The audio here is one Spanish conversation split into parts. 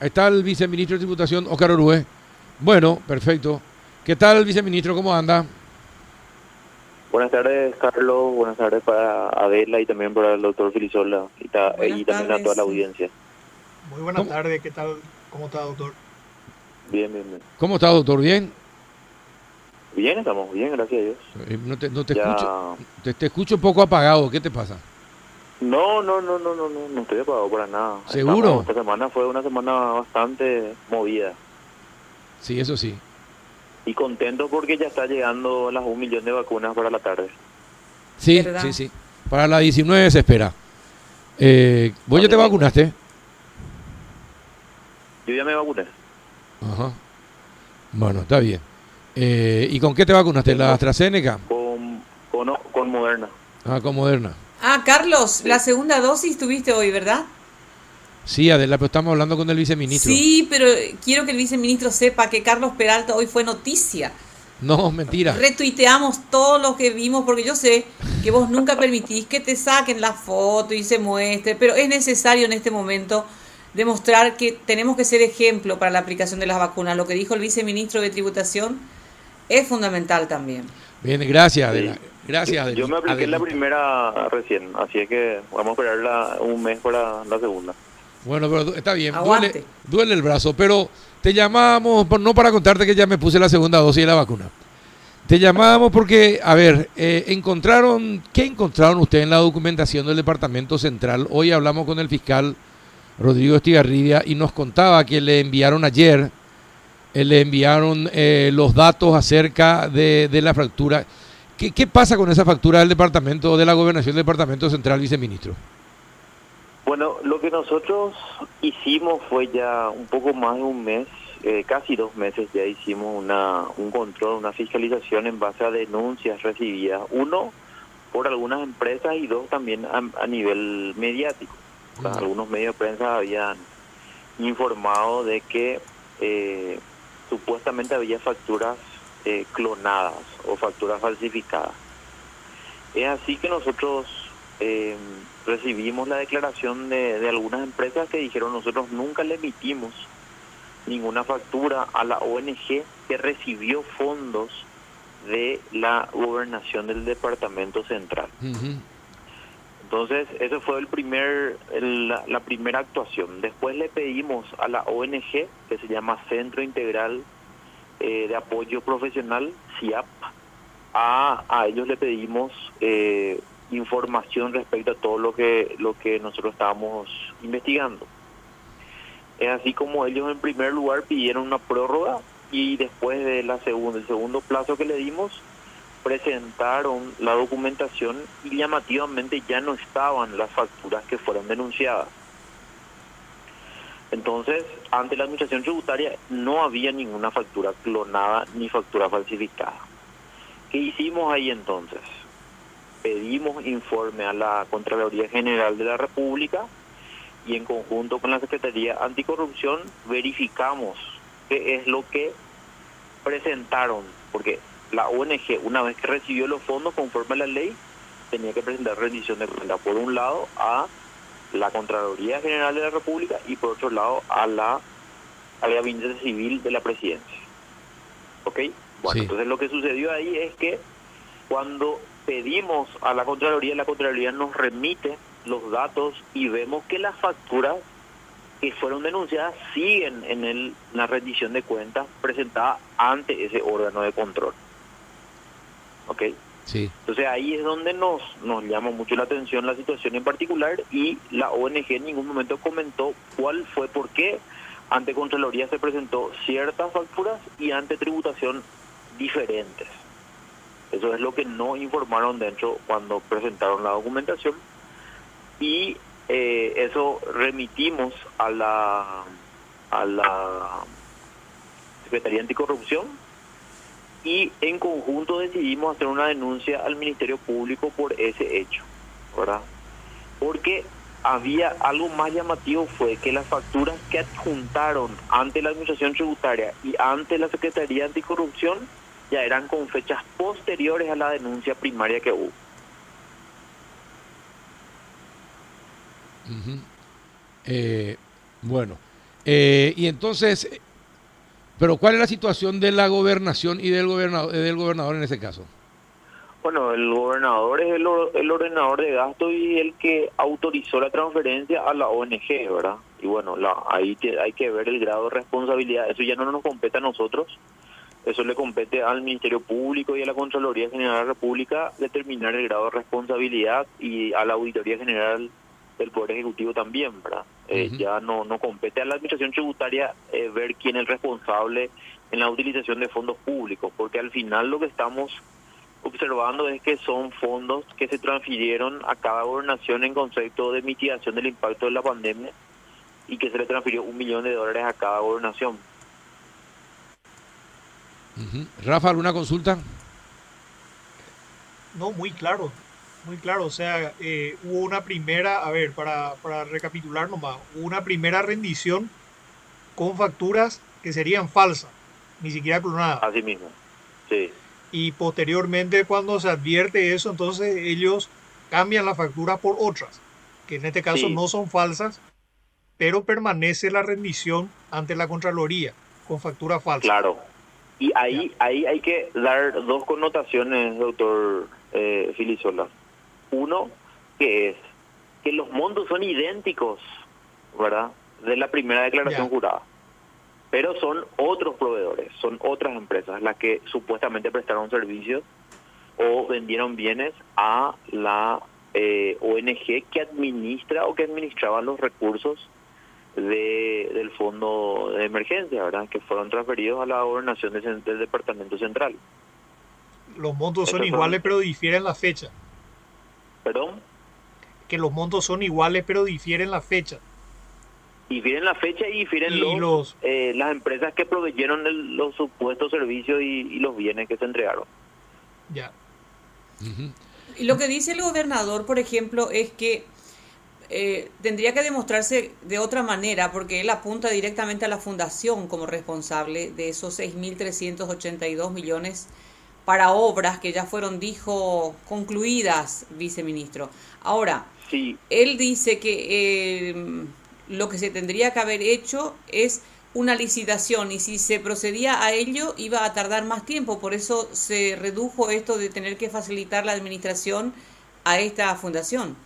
Ahí está el viceministro de Tributación, Oscar Orue. Bueno, perfecto. ¿Qué tal, viceministro? ¿Cómo anda? Buenas tardes, Carlos. Buenas tardes para Adela y también para el doctor Filisola y, ta- Buenas y también a toda la audiencia. Muy buenas tardes, ¿qué tal? ¿Cómo está, doctor? Bien, bien, bien. ¿Cómo está, doctor? ¿Bien? Bien, estamos bien, gracias a Dios. Eh, No te, no te Ya- escucho. Te, te escucho un poco apagado. ¿Qué te pasa? No, no, no, no, no, no, no estoy apagado para nada. ¿Seguro? Estamos- esta semana fue una semana bastante movida Sí, eso sí. y contento porque ya está llegando las un millón de vacunas para la tarde. Sí, ¿Verdad? sí, sí. Para la 19 se espera. Eh, ¿Vos ya te vacunaste? Yo ya me vacuné. Ajá. Bueno, está bien. Eh, ¿Y con qué te vacunaste? ¿La AstraZeneca? Con, con, con Moderna. Ah, con Moderna. Ah, Carlos, la segunda dosis tuviste hoy, ¿verdad? Sí, Adela, pero estamos hablando con el viceministro. Sí, pero quiero que el viceministro sepa que Carlos Peralta hoy fue noticia. No, mentira. Retuiteamos todo lo que vimos porque yo sé que vos nunca permitís que te saquen la foto y se muestre, pero es necesario en este momento demostrar que tenemos que ser ejemplo para la aplicación de las vacunas. Lo que dijo el viceministro de Tributación es fundamental también. Bien, gracias, Adela. Sí. Gracias, Yo, me apliqué la primera recién, así es que vamos a esperar la- un mes para la segunda. Bueno, pero está bien. Aguante. Duele, duele el brazo, pero te llamamos, no para contarte que ya me puse la segunda dosis de la vacuna. Te llamábamos porque, a ver, eh, encontraron, ¿qué encontraron ustedes en la documentación del Departamento Central? Hoy hablamos con el fiscal Rodrigo Estigarribia y nos contaba que le enviaron ayer, eh, le enviaron eh, los datos acerca de, de la fractura. ¿Qué, ¿Qué pasa con esa factura del Departamento, de la Gobernación del Departamento Central, viceministro? Bueno, lo que nosotros hicimos fue ya un poco más de un mes, eh, casi dos meses ya hicimos una, un control, una fiscalización en base a denuncias recibidas. Uno, por algunas empresas y dos, también a, a nivel mediático. Ujú. algunos medios de prensa habían informado de que eh, supuestamente había facturas eh, clonadas o facturas falsificadas. Es así que nosotros eh, recibimos la declaración de, de algunas empresas que dijeron nosotros nunca le emitimos ninguna factura a la ONG que recibió fondos de la gobernación del departamento central. Entonces, eso fue el primer, el- la, la primera actuación. Después le pedimos a la ONG, que se llama Centro Integral eh, de Apoyo Profesional, CIAP, a, a ellos le pedimos eh, información respecto a todo lo que, lo que nosotros estábamos investigando. Es así como ellos en primer lugar pidieron una prórroga y después de la segundo plazo que le dimos, presentaron la documentación y llamativamente ya no estaban las facturas que fueron denunciadas. Entonces, ante la administración tributaria no había ninguna factura clonada ni factura falsificada. ¿Qué hicimos ahí entonces? Pedimos informe a la Contraloría General de la República y en conjunto con la Secretaría Anticorrupción verificamos qué es lo que presentaron, porque la ONG una vez que recibió los fondos conforme a la ley tenía que presentar rendición de cuenta por un lado a la Contraloría General de la República y por otro lado a la al Gabinete Civil de la Presidencia. ¿Ok? Bueno, Sí. entonces lo que sucedió ahí es que cuando pedimos a la Contraloría, la Contraloría nos remite los datos y vemos que las facturas que fueron denunciadas siguen en el, la rendición de cuentas presentada ante ese órgano de control. ¿Ok? Sí. Entonces ahí es donde nos, nos llama mucho la atención la situación en particular y la ONG en ningún momento comentó cuál fue, por qué ante Contraloría se presentó ciertas facturas y ante tributación diferentes. Eso es lo que no informaron dentro cuando presentaron la documentación y eh, eso remitimos a la a la Secretaría Anticorrupción y en conjunto decidimos hacer una denuncia al Ministerio Público por ese hecho, ¿verdad? Porque había algo más llamativo fue que las facturas que adjuntaron ante la Administración Tributaria y ante la Secretaría Anticorrupción ya eran con fechas posteriores a la denuncia primaria que hubo. Ujú. Eh, bueno, Eh, y entonces, pero ¿cuál es la situación de la gobernación y del gobernador, del gobernador en ese caso? Bueno, el gobernador es el, el ordenador de gasto y el que autorizó la transferencia a la ONG, ¿verdad? Y bueno, la, ahí hay que ver el grado de responsabilidad. Eso ya no nos compete a nosotros. Eso le compete al Ministerio Público y a la Contraloría General de la República determinar el grado de responsabilidad y a la Auditoría General del Poder Ejecutivo también, ¿verdad? Eh, ya no, no compete a la Administración Tributaria eh, ver quién es el responsable en la utilización de fondos públicos, porque al final lo que estamos observando es que son fondos que se transfirieron a cada gobernación en concepto de mitigación del impacto de la pandemia y que se le transfirió un millón de dólares a cada gobernación. Rafa, ¿alguna consulta? No, muy claro, muy claro. O sea, eh, hubo una primera, a ver, para, para recapitular nomás, hubo una primera rendición con facturas que serían falsas, ni siquiera clonadas. Así mismo, sí. Y posteriormente cuando se advierte eso, entonces ellos cambian la factura por otras, que en este caso no son falsas, pero permanece la rendición ante la Contraloría con factura falsa. Claro. Y ahí, ahí hay que dar dos connotaciones, doctor eh, Filisola. Uno, que es que los montos son idénticos, ¿verdad? De la primera declaración jurada. Pero son otros proveedores, son otras empresas las que supuestamente prestaron servicios o vendieron bienes a la eh, ONG que administra o que administraba los recursos de, del fondo de emergencia, ¿verdad? Que fueron transferidos a la gobernación del Departamento Central. Los montos son iguales pero difieren la fecha. ¿Perdón? Que los montos son iguales pero difieren la fecha. Difieren la fecha y difieren los, eh, las empresas que proveyeron los supuestos servicios y, los bienes que se entregaron. Ya. Y lo que dice el gobernador, por ejemplo, es que eh, tendría que demostrarse de otra manera, porque él apunta directamente a la fundación como responsable de esos 6.382 millones para obras que ya fueron, dijo, concluidas, viceministro. Ahora, sí. él dice que eh, lo que se tendría que haber hecho es una licitación y si se procedía a ello iba a tardar más tiempo, por eso se redujo esto de tener que facilitar la administración a esta fundación.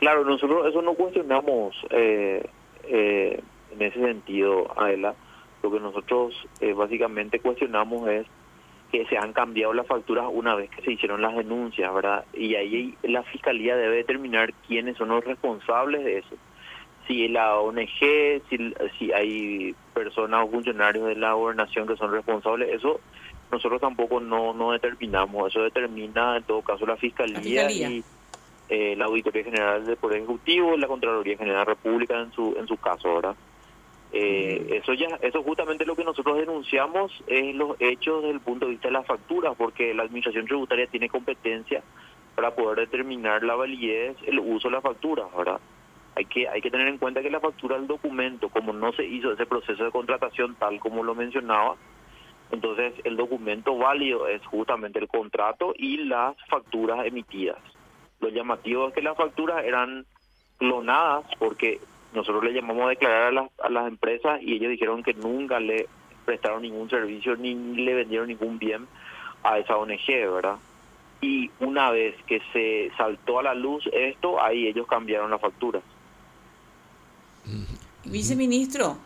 Claro, nosotros eso no cuestionamos eh, eh, en ese sentido, Aela. Lo que nosotros eh, básicamente cuestionamos es que se han cambiado las facturas una vez que se hicieron las denuncias, ¿verdad? Y ahí la fiscalía debe determinar quiénes son los responsables de eso. Si la ONG, si, si hay personas o funcionarios de la gobernación que son responsables, eso nosotros tampoco no, no determinamos. Eso determina en todo caso la fiscalía, la fiscalía. y eh, la Auditoría General del Poder Ejecutivo, la Contraloría General de la República en su en su caso, ¿verdad? Eh, eso ya eso justamente lo que nosotros denunciamos es los hechos desde el punto de vista de las facturas, porque la Administración Tributaria tiene competencia para poder determinar la validez, el uso de la factura, ¿verdad? Hay que hay que tener en cuenta que la factura del documento, como no se hizo ese proceso de contratación tal como lo mencionaba, entonces el documento válido es justamente el contrato y las facturas emitidas. Lo llamativo es que las facturas eran clonadas porque nosotros le llamamos a declarar a las, a las empresas y ellos dijeron que nunca le prestaron ningún servicio ni le vendieron ningún bien a esa ONG, ¿verdad? Y una vez que se saltó a la luz esto, ahí ellos cambiaron la factura. Viceministro,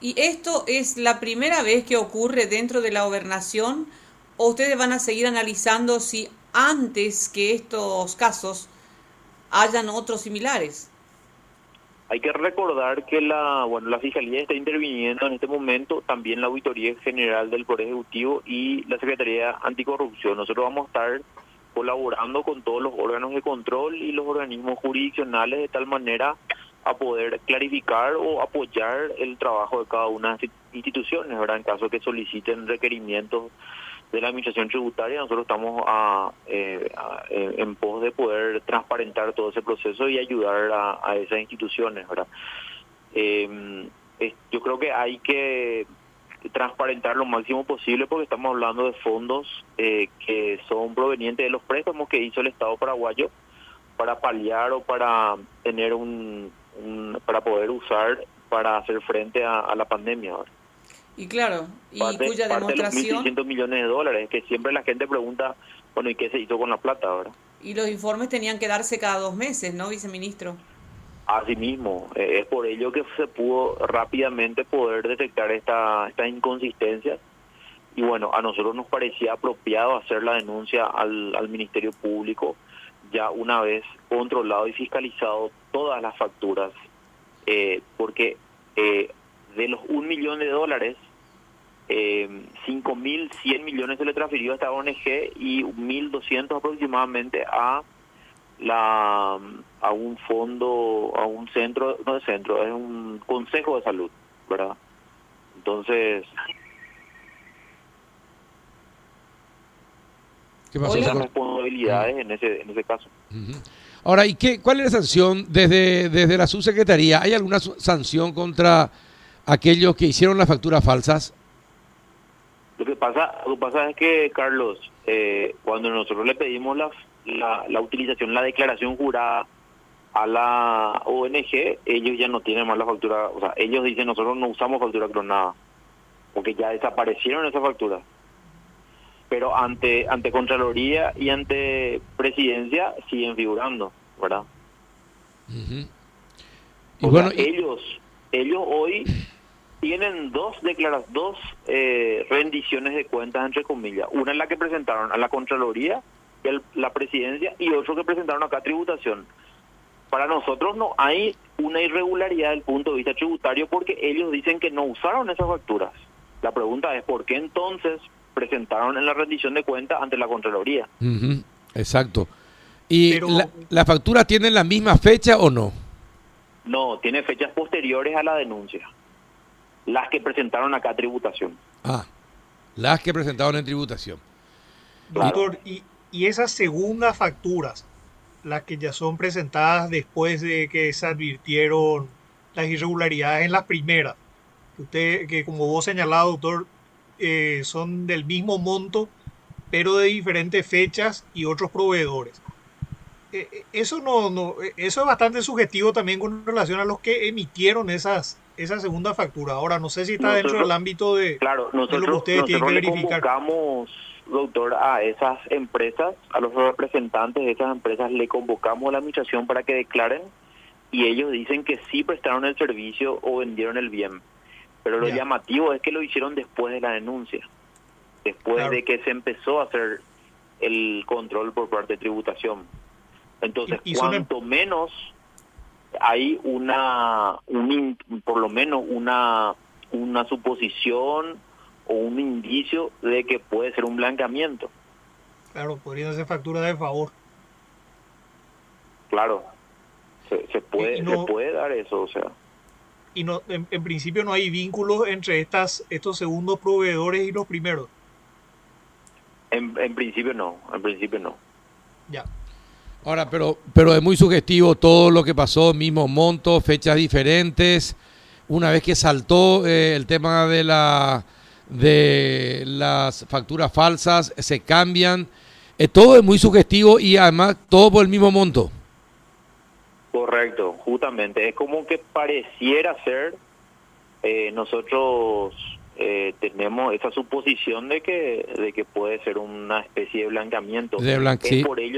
¿y esto es la primera vez que ocurre dentro de la gobernación o ustedes van a seguir analizando si antes que estos casos hayan otros similares. Hay que recordar que la bueno la Fiscalía está interviniendo en este momento, también la Auditoría General del Poder Ejecutivo y la Secretaría Anticorrupción. Nosotros vamos a estar colaborando con todos los órganos de control y los organismos jurisdiccionales de tal manera a poder clarificar o apoyar el trabajo de cada una de las instituciones, ¿verdad? En caso que soliciten requerimientos de la administración tributaria, nosotros estamos a, eh, eh, en pos de poder transparentar todo ese proceso y ayudar a, esas instituciones, ¿verdad? Eh, yo creo que hay que transparentar lo máximo posible porque estamos hablando de fondos que son provenientes de los préstamos que hizo el Estado paraguayo para paliar o para tener un, para poder usar para hacer frente a, la pandemia. ahora. Y claro, y cuya demostración... De los millones de dólares, que siempre la gente pregunta, bueno, ¿y qué se hizo con la plata ahora? Y los informes tenían que darse cada dos meses, ¿no, viceministro? Así mismo, eh, es por ello que se pudo rápidamente poder detectar esta, estas inconsistencias y bueno, a nosotros nos parecía apropiado hacer la denuncia al, al Ministerio Público ya una vez controlado y fiscalizado todas las facturas, eh, porque eh, de los un millón de dólares, eh, 5.100 millones se le transfirió a esta ONG y 1.200 aproximadamente a la a un fondo, a un centro, no es centro, es un consejo de salud, ¿verdad? Entonces, ¿Qué pasó? responsabilidades en ese, en ese caso. Ahora, ¿y qué, cuál es la sanción desde, desde la subsecretaría? ¿Hay alguna sanción contra aquellos que hicieron las facturas falsas? Lo que pasa, lo que pasa es que, Carlos, eh, cuando nosotros le pedimos la, la, la utilización, la declaración jurada a la ONG, ellos ya no tienen más la factura, o sea, ellos dicen nosotros no usamos factura clonada, porque ya desaparecieron esas facturas pero ante ante Contraloría y ante Presidencia siguen figurando, ¿verdad? y bueno, ellos ellos hoy tienen dos declaras dos eh, rendiciones de cuentas entre comillas, una en la que presentaron a la Contraloría y a la Presidencia y otro que presentaron acá a tributación. Para nosotros no hay una irregularidad del punto de vista tributario porque ellos dicen que no usaron esas facturas. La pregunta es por qué entonces presentaron en la rendición de cuentas ante la Contraloría. Exacto. ¿Y la, factura tiene la misma fecha o no? No, tiene fechas posteriores a la denuncia. Las que presentaron acá a tributación. Ah, las que presentaron en tributación. Doctor, y, y esas segundas facturas, las que ya son presentadas después de que se advirtieron las irregularidades en las primeras, que usted, que como vos señalado, doctor, eh, son del mismo monto, pero de diferentes fechas y otros proveedores. Eh, eh, eso no, no, eso es bastante subjetivo también con relación a los que emitieron esas esa segunda factura. Ahora no sé si está dentro del ámbito de, claro, nosotros, lo que ustedes tienen que verificar. Convocamos, doctor, a esas empresas, a los representantes de esas empresas le convocamos a la administración para que declaren y ellos dicen que sí prestaron el servicio o vendieron el bien. Pero lo llamativo es que lo hicieron después de la denuncia, después de que se empezó a hacer el control por parte de tributación. Entonces, cuanto menos hay una, un, por lo menos una, una suposición o un indicio de que puede ser un blanqueamiento. Claro, podría ser factura de favor. Claro, se, se puede, se puede dar eso, o sea y no, en, principio no hay vínculos entre estas, estos segundos proveedores y los primeros. En, en principio no, en principio no. Ya. Ahora, pero, pero es muy sugestivo todo lo que pasó, mismo monto, fechas diferentes. Una vez que saltó eh, el tema de la de las facturas falsas, se cambian. Eh, todo es muy sugestivo y además todo por el mismo monto. Correcto, justamente. Es como que pareciera ser, eh, nosotros eh, tenemos esa suposición de que de que puede ser una especie de blanqueamiento. De es por ello,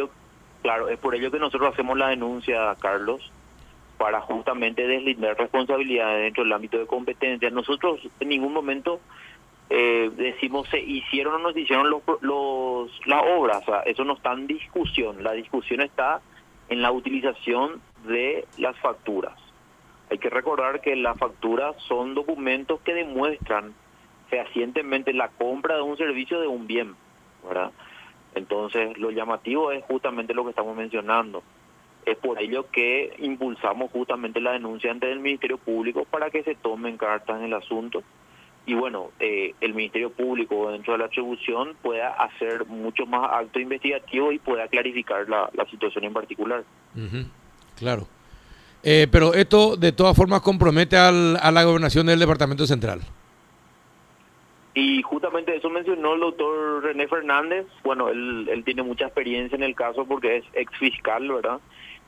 es por ello que nosotros hacemos la denuncia, Carlos, para justamente deslindar responsabilidades dentro del ámbito de competencia. Nosotros en ningún momento eh, decimos se hicieron o no se hicieron los, los las obras, eso no está en discusión. La discusión está en la utilización de las facturas. Hay que recordar que las facturas son documentos que demuestran fehacientemente la compra de un servicio de un bien, ¿verdad? Entonces, lo llamativo es justamente lo que estamos mencionando. Es por ello que impulsamos justamente la denuncia ante el Ministerio Público para que se tomen cartas en el asunto y bueno, eh, el Ministerio Público dentro de la atribución pueda hacer mucho más acto investigativo y pueda clarificar la, situación en particular. Claro. Eh, pero esto de todas formas compromete al, a la gobernación del Departamento Central. Y justamente eso mencionó el doctor René Fernández. Bueno, él, él tiene mucha experiencia en el caso porque es ex fiscal, ¿verdad?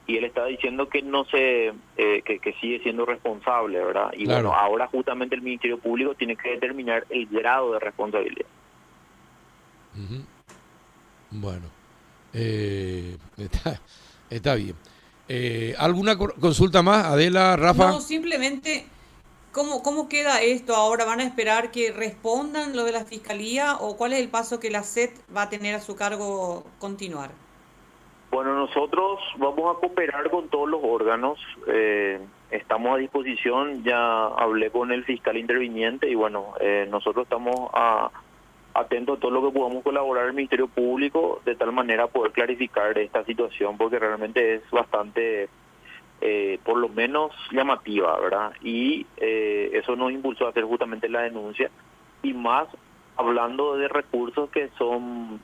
y él estaba diciendo que no se eh, que, sigue siendo responsable, ¿verdad? Y bueno, ahora justamente el Ministerio Público tiene que determinar el grado de responsabilidad. Bueno, eh, está, está, bien. Eh, ¿Alguna consulta más, Adela, Rafa? No, simplemente, ¿cómo, ¿cómo queda esto ahora? ¿Van a esperar que respondan lo de la Fiscalía o cuál es el paso que la SET va a tener a su cargo continuar? Bueno, nosotros vamos a cooperar con todos los órganos. Eh, estamos a disposición. Ya hablé con el fiscal interviniente y bueno, eh, nosotros estamos atentos a todo lo que podamos colaborar el Ministerio Público de tal manera poder clarificar esta situación porque realmente es bastante, eh, por lo menos, llamativa, ¿verdad? Y eso nos impulsó a hacer justamente la denuncia y más hablando de recursos que son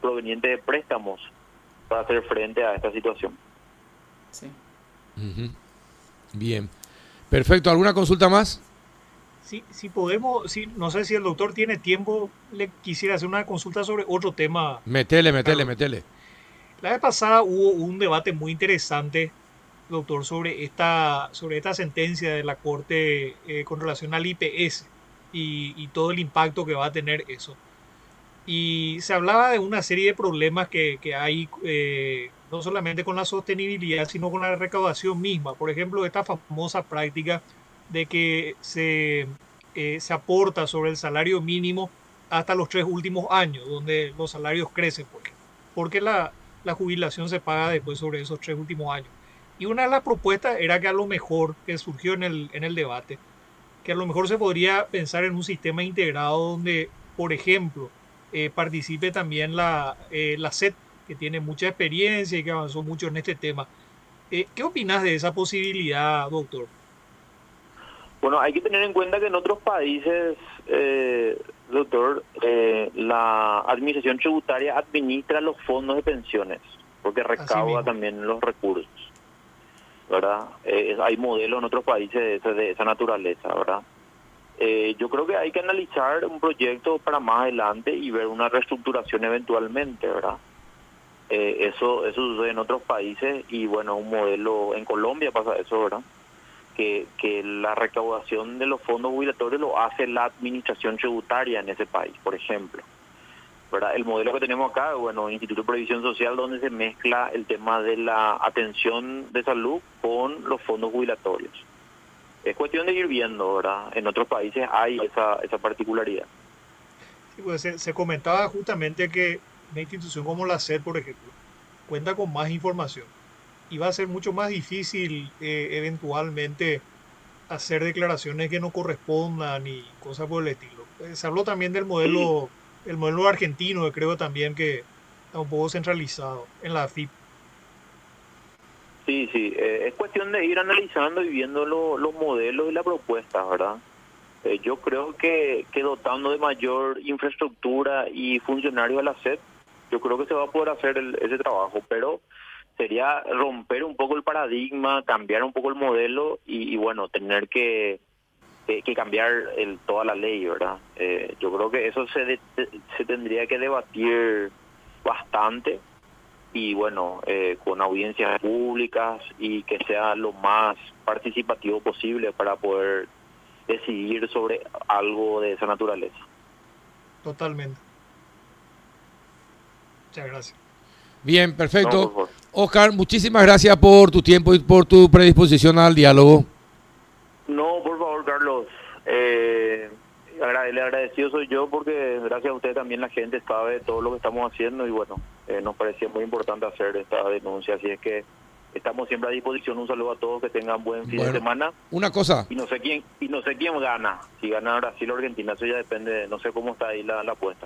provenientes de préstamos para hacer frente a esta situación. Sí. Bien. Perfecto. ¿Alguna consulta más? Sí, si podemos, sí, no sé si el doctor tiene tiempo, le quisiera hacer una consulta sobre otro tema. Metele, metele, metele. La vez pasada hubo un debate muy interesante, doctor, sobre esta, sobre esta sentencia de la Corte eh, con relación al IPS y, todo el impacto que va a tener eso y se hablaba de una serie de problemas que, que hay eh, no solamente con la sostenibilidad, sino con la recaudación misma. Por ejemplo, esta famosa práctica de que se, eh, se aporta sobre el salario mínimo hasta los tres últimos años, donde los salarios crecen, porque, porque la, la jubilación se paga después sobre esos tres últimos años. Y una de las propuestas era que a lo mejor, que surgió en el, en el debate, que a lo mejor se podría pensar en un sistema integrado donde, por ejemplo, eh, participe también la, eh, la SED, que tiene mucha experiencia y que avanzó mucho en este tema. Eh, ¿Qué opinas de esa posibilidad, doctor? Bueno, hay que tener en cuenta que en otros países, doctor, la administración tributaria administra los fondos de pensiones, porque recauda también los recursos, ¿verdad? hay modelos en otros países de, de esa naturaleza, ¿verdad? Eh, yo creo que hay que analizar un proyecto para más adelante y ver una reestructuración eventualmente, ¿verdad? Eh, eso eso sucede en otros países y bueno, un modelo en Colombia pasa eso, ¿verdad? Que, que la recaudación de los fondos jubilatorios lo hace la administración tributaria en ese país, por ejemplo. El modelo que tenemos acá, bueno, Instituto de Previsión Social, donde se mezcla el tema de la atención de salud con los fondos jubilatorios. Es cuestión de ir viendo, ¿verdad? En otros países hay esa, esa particularidad. Pues se, comentaba justamente que una institución como la SED, por ejemplo, cuenta con más información y va a ser mucho más difícil eh, eventualmente hacer declaraciones que no correspondan y cosas por el estilo. Eh, se habló también del modelo, el modelo argentino, que creo también que está un poco centralizado en la FIP. Sí, sí, eh, es cuestión de ir analizando y viendo los modelos y la propuesta, ¿verdad? Eh, yo creo que, que dotando de mayor infraestructura y funcionarios a la SED, yo creo que se va a poder hacer ese trabajo, pero sería romper un poco el paradigma, cambiar un poco el modelo y, bueno, tener que, que, cambiar el, toda la ley, ¿verdad? Eh, yo creo que eso se, se tendría que debatir bastante y bueno, eh, con audiencias públicas y que sea lo más participativo posible para poder decidir sobre algo de esa naturaleza. Totalmente. Muchas gracias. Bien, perfecto. Oscar, muchísimas gracias por tu tiempo y por tu predisposición al diálogo. No, por favor, Carlos. Eh, le agradecido soy yo porque gracias a usted también la gente sabe todo lo que estamos haciendo y bueno, eh, nos parecía muy importante hacer esta denuncia, así es que estamos siempre a disposición. Un saludo a todos, que tengan buen fin de semana. Una cosa. Y no sé quién y no sé quién gana, si gana Brasil o Argentina, eso ya depende, no sé cómo está ahí la, la apuesta.